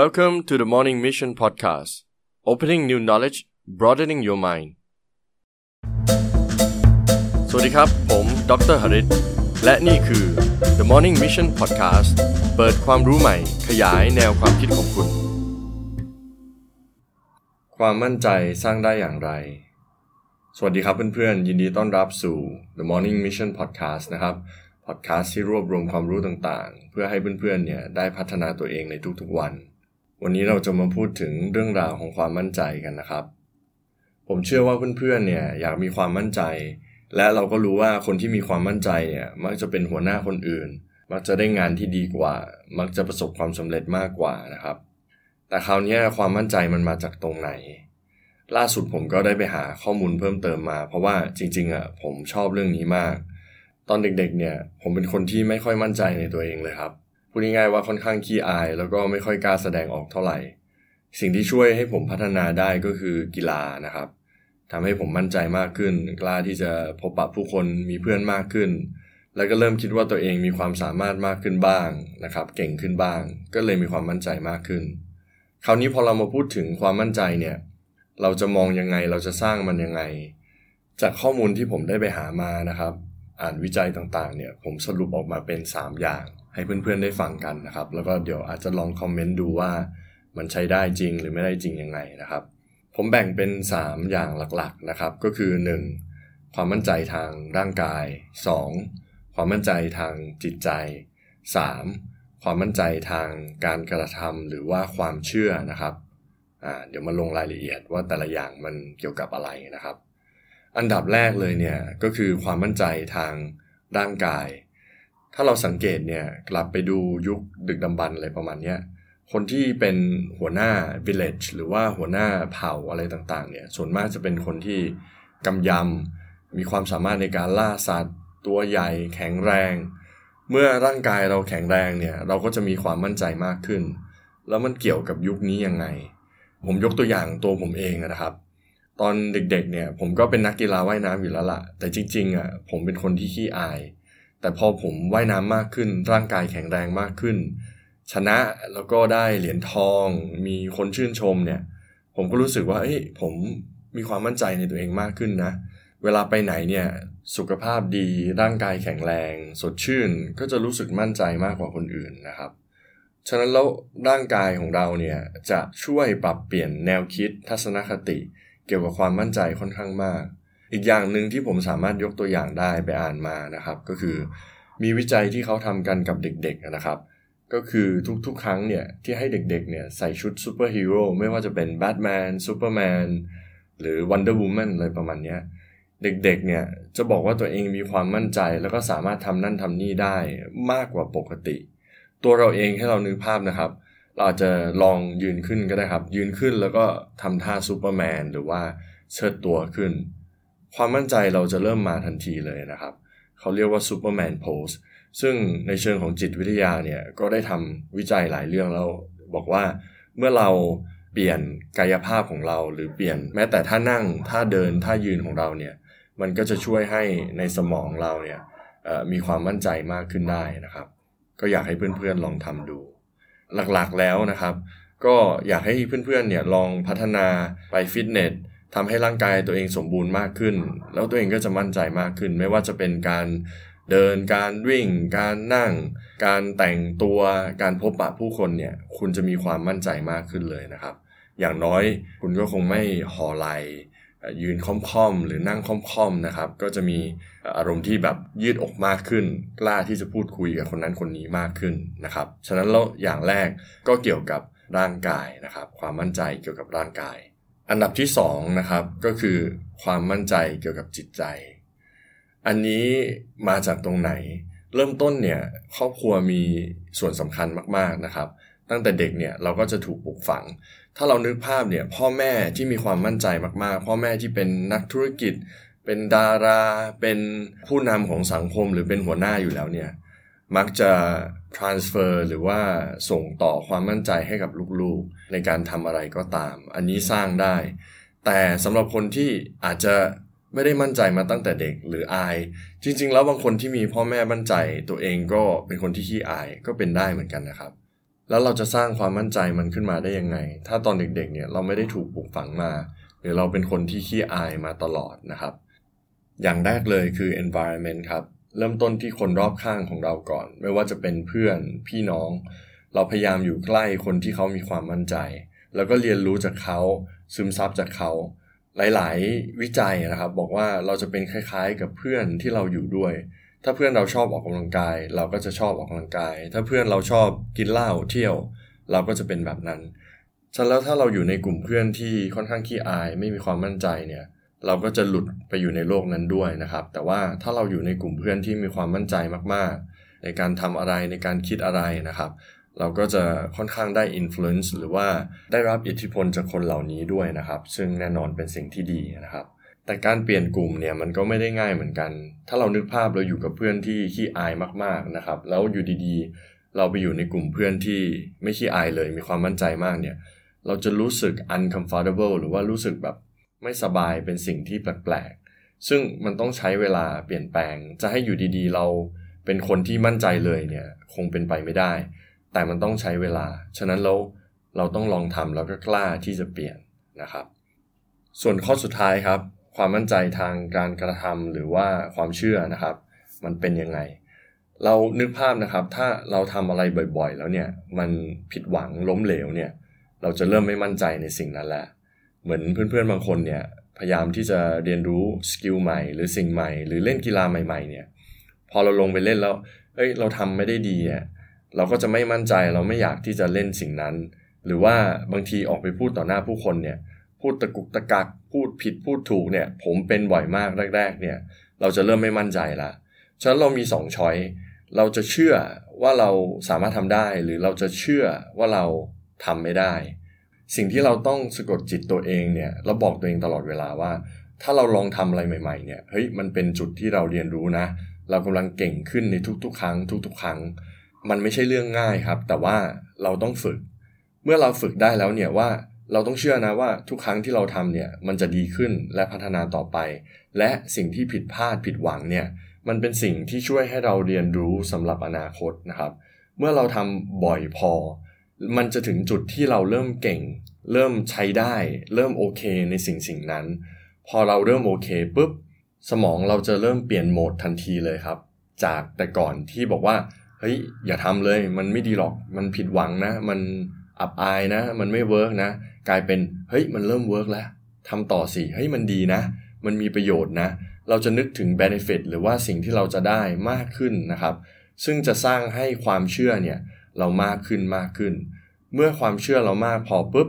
Welcome to the Morning Mission Podcast Opening new knowledge broadening your mind สวัสดีครับ ผมดรหริตและนี่คือ The Morning Mission Podcast เปิดความรู้ใหม่ ขยายแนวความคิดของคุณ ความมั่นใจสร้างได้อย่างไร สวัสดีครับเพื่อนๆ ยินดีต้อนรับสู่ The Morning Mission Podcast นะครับ พอดแคสต์ที่รวบรวมความรู้ต่างๆ เพื่อให้เพื่อนๆ เนี่ยได้พัฒนาตัวเองในทุกๆวัน วันนี้เราจะมาพูดถึงเรื่องราวของความมั่นใจกันนะครับ ผมเชื่อว่าเพื่อนๆเนี่ยอยากมีความมั่นใจ และเราก็รู้ว่าคนที่มีความมั่นใจเนี่ยมักจะเป็นหัวหน้าคนอื่น มักจะได้งานที่ดีกว่า มักจะประสบความสำเร็จมากกว่านะครับ แต่คราวนี้ความมั่นใจมันมาจากตรงไหน ล่าสุดผมก็ได้ไปหาข้อมูลเพิ่มเติมมา เพราะว่าจริงๆอะผมชอบเรื่องนี้มาก ตอนเด็กๆเนี่ยผมเป็นคนที่ไม่ค่อยมั่นใจในตัวเองเลยครับ พูดง่ายๆว่าค่อนข้างขี้อาย แล้วก็ไม่ค่อยกล้าแสดงออกเท่าไหร่ สิ่งที่ช่วยให้ผมพัฒนาได้ก็คือกีฬานะครับทำให้ผมมั่นใจมากขึ้น กล้าที่จะพบปะผู้คนมีเพื่อนมากขึ้น แล้วก็เริ่มคิดว่าตัวเองมีความสามารถมากขึ้นบ้างนะครับ เก่งขึ้นบ้าง ก็เลยมีความมั่นใจมากขึ้น คราวนี้พอเรามาพูดถึงความมั่นใจเนี่ย เราจะมองยังไงเราจะสร้างมันยังไง จากข้อมูลที่ผมได้ไปหามานะครับ อ่านวิจัยต่างๆเนี่ย ผมสรุปออกมาเป็น 3 อย่าง ให้เพื่อนๆได้ฟังกันนะครับ แล้วก็เดี๋ยวอาจจะลองคอมเมนต์ดูว่ามันใช้ได้จริงหรือไม่ได้จริงยังไงนะครับ ผมแบ่งเป็น 3 อย่างหลักๆนะครับ ก็คือ 1. ความมั่นใจทางร่างกาย 2. ความมั่นใจทางจิตใจ 3. ความมั่นใจทางการกระทำหรือว่าความเชื่อนะครับเดี๋ยวมาลงรายละเอียดว่าแต่ละอย่างมันเกี่ยวกับอะไรนะครับ อันดับแรกเลยเนี่ยก็คือความมั่นใจทางร่างกาย ถ้าเราสังเกตเนี่ยกลับไปดูยุคดึกดำบรรพ์อะไรประมาณเนี้ยคนที่เป็นหัวหน้า village หรือว่าหัวหน้าเผ่าอะไรต่างๆเนี่ยส่วนมากจะเป็นคนที่กำยำมีความสามารถในการล่าสัตว์ ตัวใหญ่แข็งแรง เมื่อร่างกายเราแข็งแรงเนี่ยเราก็จะมีความมั่นใจมากขึ้น แล้วมันเกี่ยวกับยุคนี้ยังไง ผมยกตัวอย่างตัวผมเองนะครับ ตอนเด็กๆเนี่ยผมก็เป็นนักกีฬาว่ายน้ำอยู่แล้วละ่ะ แต่จริงๆอะผมเป็นคนที่ขี้อาย แต่พอผมว่ายน้ำมากขึ้น ร่างกายแข็งแรงมากขึ้น ชนะแล้วก็ได้เหรียญทอง มีคนชื่นชมเนี่ย ผมก็รู้สึกว่าเอ้ยผมมีความมั่นใจในตัวเองมากขึ้นนะ เวลาไปไหนเนี่ยสุขภาพดีร่างกายแข็งแรง สดชื่นก็จะรู้สึกมั่นใจมากกว่าคนอื่นนะครับฉะนั้นแล้วร่างกายของเราเนี่ยจะช่วยปรับเปลี่ยนแนวคิดทัศนคติ เกี่ยวกับความมั่นใจค่อนข้างมาก อีกอย่างหนึ่งที่ผมสามารถยกตัวอย่างได้ไปอ่านมานะครับ ก็คือ มีวิจัยที่เขาทำกันกับเด็กๆนะครับ ก็คือทุกๆ ครั้งเนี่ยที่ให้เด็กๆเนี่ยใส่ชุดซูเปอร์ฮีโร่ไม่ว่าจะเป็นแบทแมนซูเปอร์แมนหรือวันเดอร์วูแมนอะไรประมาณนี้เด็กๆเนี่ยจะบอกว่าตัวเองมีความมั่นใจ แล้วก็สามารถทำนั่นทำนี่ได้มากกว่าปกติ ตัวเราเองให้เรานึกภาพนะครับ เราอาจจะลองยืนขึ้นก็ได้ครับ ยืนขึ้นแล้วก็ทำท่าซูเปอร์แมนหรือว่าเชิดตัวขึ้น ความมั่นใจเราจะเริ่มมาทันทีเลยนะครับ เขาเรียกว่าซูเปอร์แมน pose ซึ่งในเชิงของจิตวิทยาเนี่ย ก็ได้ทำวิจัยหลายเรื่องแล้ว บอกว่าเมื่อเราเปลี่ยนกายภาพของเรา หรือเปลี่ยนแม้แต่ท่านั่งท่าเดินท่ายืนของเราเนี่ย มันก็จะช่วยให้ในสมองเราเนี่ยมีความมั่นใจมากขึ้นได้นะครับ ก็อยากให้เพื่อนๆลองทำดู หลักๆแล้วนะครับ ก็อยากให้เพื่อนๆเนี่ยลองพัฒนาไปฟิตเนส ทำให้ร่างกายตัวเองสมบูรณ์มากขึ้น แล้วตัวเองก็จะมั่นใจมากขึ้น ไม่ว่าจะเป็นการเดินการวิ่ง การนั่ง การแต่งตัวการพบปะผู้คนเนี่ยคุณจะมีความมั่นใจมากขึ้นเลยนะครับ อย่างน้อยคุณก็คงไม่ห่อไหลยืนค่อมๆ หรือนั่งค่อมๆนะครับ ก็จะมีอารมณ์ที่แบบยืดอกมากขึ้น กล้าที่จะพูดคุยกับคนนั้นคนนี้มากขึ้นนะครับ ฉะนั้นแล้วอย่างแรกก็เกี่ยวกับร่างกายนะครับ ความมั่นใจเกี่ยวกับร่างกาย อันดับที่2นะครับก็คือความมั่นใจเกี่ยวกับจิตใจ อันนี้มาจากตรงไหน เริ่มต้นเนี่ยครอบครัวมีส่วนสำคัญมากๆนะครับ ตั้งแต่เด็กเนี่ยเราก็จะถูกปลูกฝัง ถ้าเรานึกภาพเนี่ยพ่อแม่ที่มีความมั่นใจมากๆ พ่อแม่ที่เป็นนักธุรกิจ เป็นดารา เป็นผู้นำของสังคมหรือเป็นหัวหน้าอยู่แล้วเนี่ย มักจะ transfer หรือว่าส่งต่อความมั่นใจให้กับลูกๆ ในการทำอะไรก็ตาม อันนี้สร้างได้ แต่สำหรับคนที่อาจจะไม่ได้มั่นใจมาตั้งแต่เด็กหรืออาย จริง ๆ แล้วบางคนที่มีพ่อแม่มั่นใจตัวเองก็เป็นคนที่ขี้อายก็เป็นได้เหมือนกันนะครับ แล้วเราจะสร้างความมั่นใจมันขึ้นมาได้ยังไง ถ้าตอนเด็กๆเนี่ยเราไม่ได้ถูกปลูกฝังมา หรือเราเป็นคนที่ขี้อายมาตลอดนะครับ อย่างแรกเลยคือ environment ครับ เริ่มต้นที่คนรอบข้างของเราก่อน ไม่ว่าจะเป็นเพื่อนพี่น้อง เราพยายามอยู่ใกล้คนที่เขามีความมั่นใจ แล้วก็เรียนรู้จากเขาซึมซับจากเขา หลาย ๆ วิจัยนะครับ บอกว่าเราจะเป็นคล้าย ๆ กับเพื่อนที่เราอยู่ด้วย ถ้าเพื่อนเราชอบออกกำลังกาย เราก็จะชอบออกกำลังกาย ถ้าเพื่อนเราชอบกินเหล้าเที่ยว เราก็จะเป็นแบบนั้นฉะนั้นแล้วถ้าเราอยู่ในกลุ่มเพื่อนที่ค่อนข้างขี้อาย ไม่มีความมั่นใจเนี่ย เราก็จะหลุดไปอยู่ในโลกนั้นด้วยนะครับ แต่ว่าถ้าเราอยู่ในกลุ่มเพื่อนที่มีความมั่นใจมากๆ ในการทำอะไรในการคิดอะไรนะครับ เราก็จะค่อนข้างได้อิ f l u e n c e หรือว่าได้รับอิทธิพลจากคนเหล่านี้ด้วยนะครับ ซึ่งแน่นอนเป็นสิ่งที่ดีนะครับ แต่การเปลี่ยนกลุ่มเนี่ยมันก็ไม่ได้ง่ายเหมือนกัน ถ้าเรานึกภาพเราอยู่กับเพื่อนที่ขี้อายมากๆนะครับ แล้วอยู่ดีๆ เราไปอยู่ในกลุ่มเพื่อนที่ไม่ขี้อายเลยมีความมั่นใจมากเนี่ยเราจะรู้สึก uncomfortable หรือว่ารู้สึกแบบ ไม่สบายเป็นสิ่งที่แปลกๆ ซึ่งมันต้องใช้เวลาเปลี่ยนแปลง จะให้อยู่ดีๆ เราเป็นคนที่มั่นใจเลยเนี่ยคงเป็นไปไม่ได้ แต่มันต้องใช้เวลา ฉะนั้นเราเราต้องลองทำแล้วก็กล้าที่จะเปลี่ยนนะครับ ส่วนข้อสุดท้ายครับ ความมั่นใจทางการกระทำหรือว่าความเชื่อนะครับ มันเป็นยังไง เรานึกภาพนะครับ ถ้าเราทำอะไรบ่อยๆ แล้วเนี่ย มันผิดหวังล้มเหลวเนี่ย เราจะเริ่มไม่มั่นใจในสิ่งนั้นแหละ เหมือนเพื่อนๆบางคนเนี่ยพยายามที่จะเรียนรู้skill ใหม่หรือสิ่งใหม่ หรือเล่นกีฬาใหม่ๆเนี่ยพอเราลงไปเล่นแล้วเอ้ยเราทำไม่ได้ดีอะเราก็จะไม่มั่นใจเราไม่อยากที่จะเล่นสิ่งนั้น หรือว่าบางทีออกไปพูดต่อหน้าผู้คนเนี่ยพูดตะกุกตะกักพูดผิดพูดถูกเนี่ยผมเป็นบ่อยมากแรก ๆ เนี่ยเราจะเริ่มไม่มั่นใจละฉะนั้นเรามีสอง choice เราจะเชื่อว่าเราสามารถทำได้ หรือเราจะเชื่อว่าเราทำไม่ได้ สิ่งที่เราต้องสะกดจิตตัวเองเนี่ยเราบอกตัวเองตลอดเวลาว่า ถ้าเราลองทำอะไรใหม่ๆเนี่ยเฮ้ยมันเป็นจุดที่เราเรียนรู้นะ เรากำลังเก่งขึ้นในทุกๆ ครั้ง ทุกๆ ครั้ง มันไม่ใช่เรื่องง่ายครับ แต่ว่าเราต้องฝึก เมื่อเราฝึกได้แล้วเนี่ยว่าเราต้องเชื่อนะว่าทุกครั้งที่เราทำเนี่ยมันจะดีขึ้นและพัฒนาต่อไป และสิ่งที่ผิดพลาดผิดหวังเนี่ยมันเป็นสิ่งที่ช่วยให้เราเรียนรู้สำหรับอนาคตนะครับ เมื่อเราทำบ่อยพอ มันจะถึงจุดที่เราเริ่มเก่ง เริ่มใช้ได้ เริ่มโอเคในสิ่งสิ่งนั้น พอเราเริ่มโอเคปุ๊บสมองเราจะเริ่มเปลี่ยนโหมดทันทีเลยครับ จากแต่ก่อนที่บอกว่าเฮ้ยอย่าทำเลย มันไม่ดีหรอกมันผิดหวังนะ มันอับอายนะ มันไม่ work นะ กลายเป็นเฮ้ยมันเริ่ม work แล้วทำต่อสิเฮ้ยมันดีนะ มันมีประโยชน์นะ เราจะนึกถึง benefit หรือว่าสิ่งที่เราจะได้มากขึ้นนะครับ ซึ่งจะสร้างให้ความเชื่อเนี่ย เรามากขึ้นมากขึ้น เมื่อความเชื่อเรามากพอปุ๊บ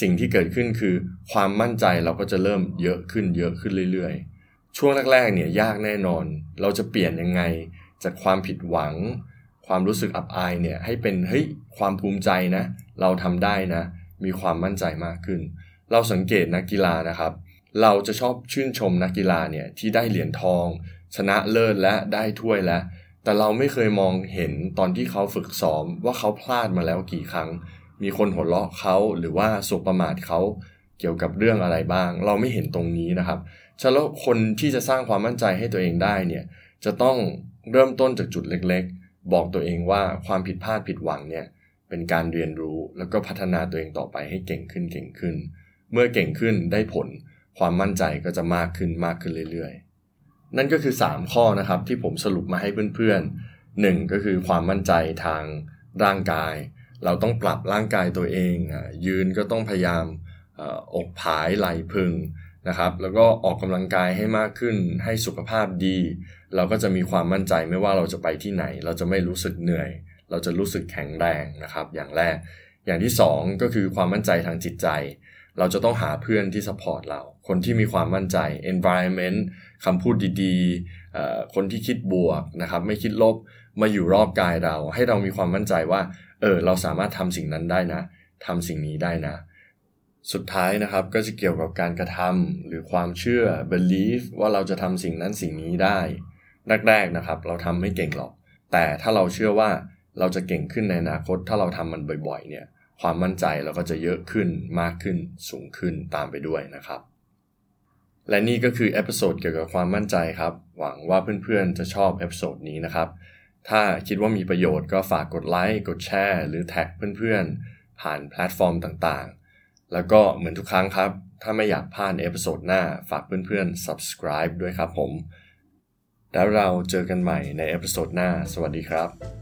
สิ่งที่เกิดขึ้นคือ ความมั่นใจเราก็จะเริ่มเยอะขึ้นเยอะขึ้นเรื่อยๆ ช่วงแรกๆเนี่ยยากแน่นอน เราจะเปลี่ยนยังไง จากความผิดหวัง ความรู้สึกอับอายเนี่ยให้เป็นเฮ้ยความภูมิใจนะ เราทำได้นะ มีความมั่นใจมากขึ้น เราสังเกตนักกีฬานะครับ เราจะชอบชื่นชมนักกีฬาเนี่ยที่ได้เหรียญทอง ชนะเลิศและได้ถ้วยแล้ว แต่เราไม่เคยมองเห็นตอนที่เขาฝึกซ้อมว่าเขาพลาดมาแล้วกี่ครั้ง มีคนหัวเราะเขาหรือว่าสบประมาทเขาเกี่ยวกับเรื่องอะไรบ้าง เราไม่เห็นตรงนี้นะครับฉะนั้นคนที่จะสร้างความมั่นใจให้ตัวเองได้เนี่ยจะต้องเริ่มต้นจากจุดเล็กๆ บอกตัวเองว่าความผิดพลาดผิดหวังเนี่ยเป็นการเรียนรู้แล้วก็พัฒนาตัวเองต่อไปให้เก่งขึ้นเก่งขึ้น เมื่อเก่งขึ้นได้ผลความมั่นใจก็จะมากขึ้นมากขึ้นเรื่อยๆ นั่นก็คือ 3 ข้อนะครับที่ผมสรุปมาให้เพื่อนๆ 1. ก็คือความมั่นใจทางร่างกาย เราต้องปรับร่างกายตัวเอง ยืนก็ต้องพยายามอกผายไหลพึงนะครับแล้วก็ออกกำลังกายให้มากขึ้นให้สุขภาพดี เราก็จะมีความมั่นใจไม่ว่าเราจะไปที่ไหน เราจะไม่รู้สึกเหนื่อย เราจะรู้สึกแข็งแรงนะครับ อย่างแรก อย่างที่ 2 ก็คือความมั่นใจทางจิตใจ เราจะต้องหาเพื่อนที่สปอร์ตเรา คนที่มีความมั่นใจ environment คำพูดดีๆ คนที่คิดบวกนะครับไม่คิดลบมาอยู่รอบกายเรา ให้เรามีความมั่นใจว่าเออเราสามารถทำสิ่งนั้นได้นะทำสิ่งนี้ได้นะสุดท้ายนะครับก็จะเกี่ยวกับการกระทำหรือความเชื่อ belief ว่าเราจะทำสิ่งนั้นสิ่งนี้ได้ แรกๆนะครับ เราทำไม่เก่งหรอก แต่ถ้าเราเชื่อว่าเราจะเก่งขึ้นในอนาคต ถ้าเราทำมันบ่อยๆเนี่ยความมั่นใจเราก็จะเยอะขึ้นมากขึ้นสูงขึ้นตามไปด้วยนะครับ และนี่ก็คือ episode เกี่ยวกับความมั่นใจครับ หวังว่าเพื่อนๆจะชอบ episode นี้นะครับ ถ้าคิดว่ามีประโยชน์ก็ฝากกดไลค์กดแชร์หรือแท็กเพื่อนๆ ผ่านแพลตฟอร์มต่างๆ แล้วก็เหมือนทุกครั้งครับ ถ้าไม่อยากพลาด episode หน้าฝากเพื่อนๆ subscribe ด้วยครับผม แล้วเราเจอกันใหม่ในเอพิโซดหน้า สวัสดีครับ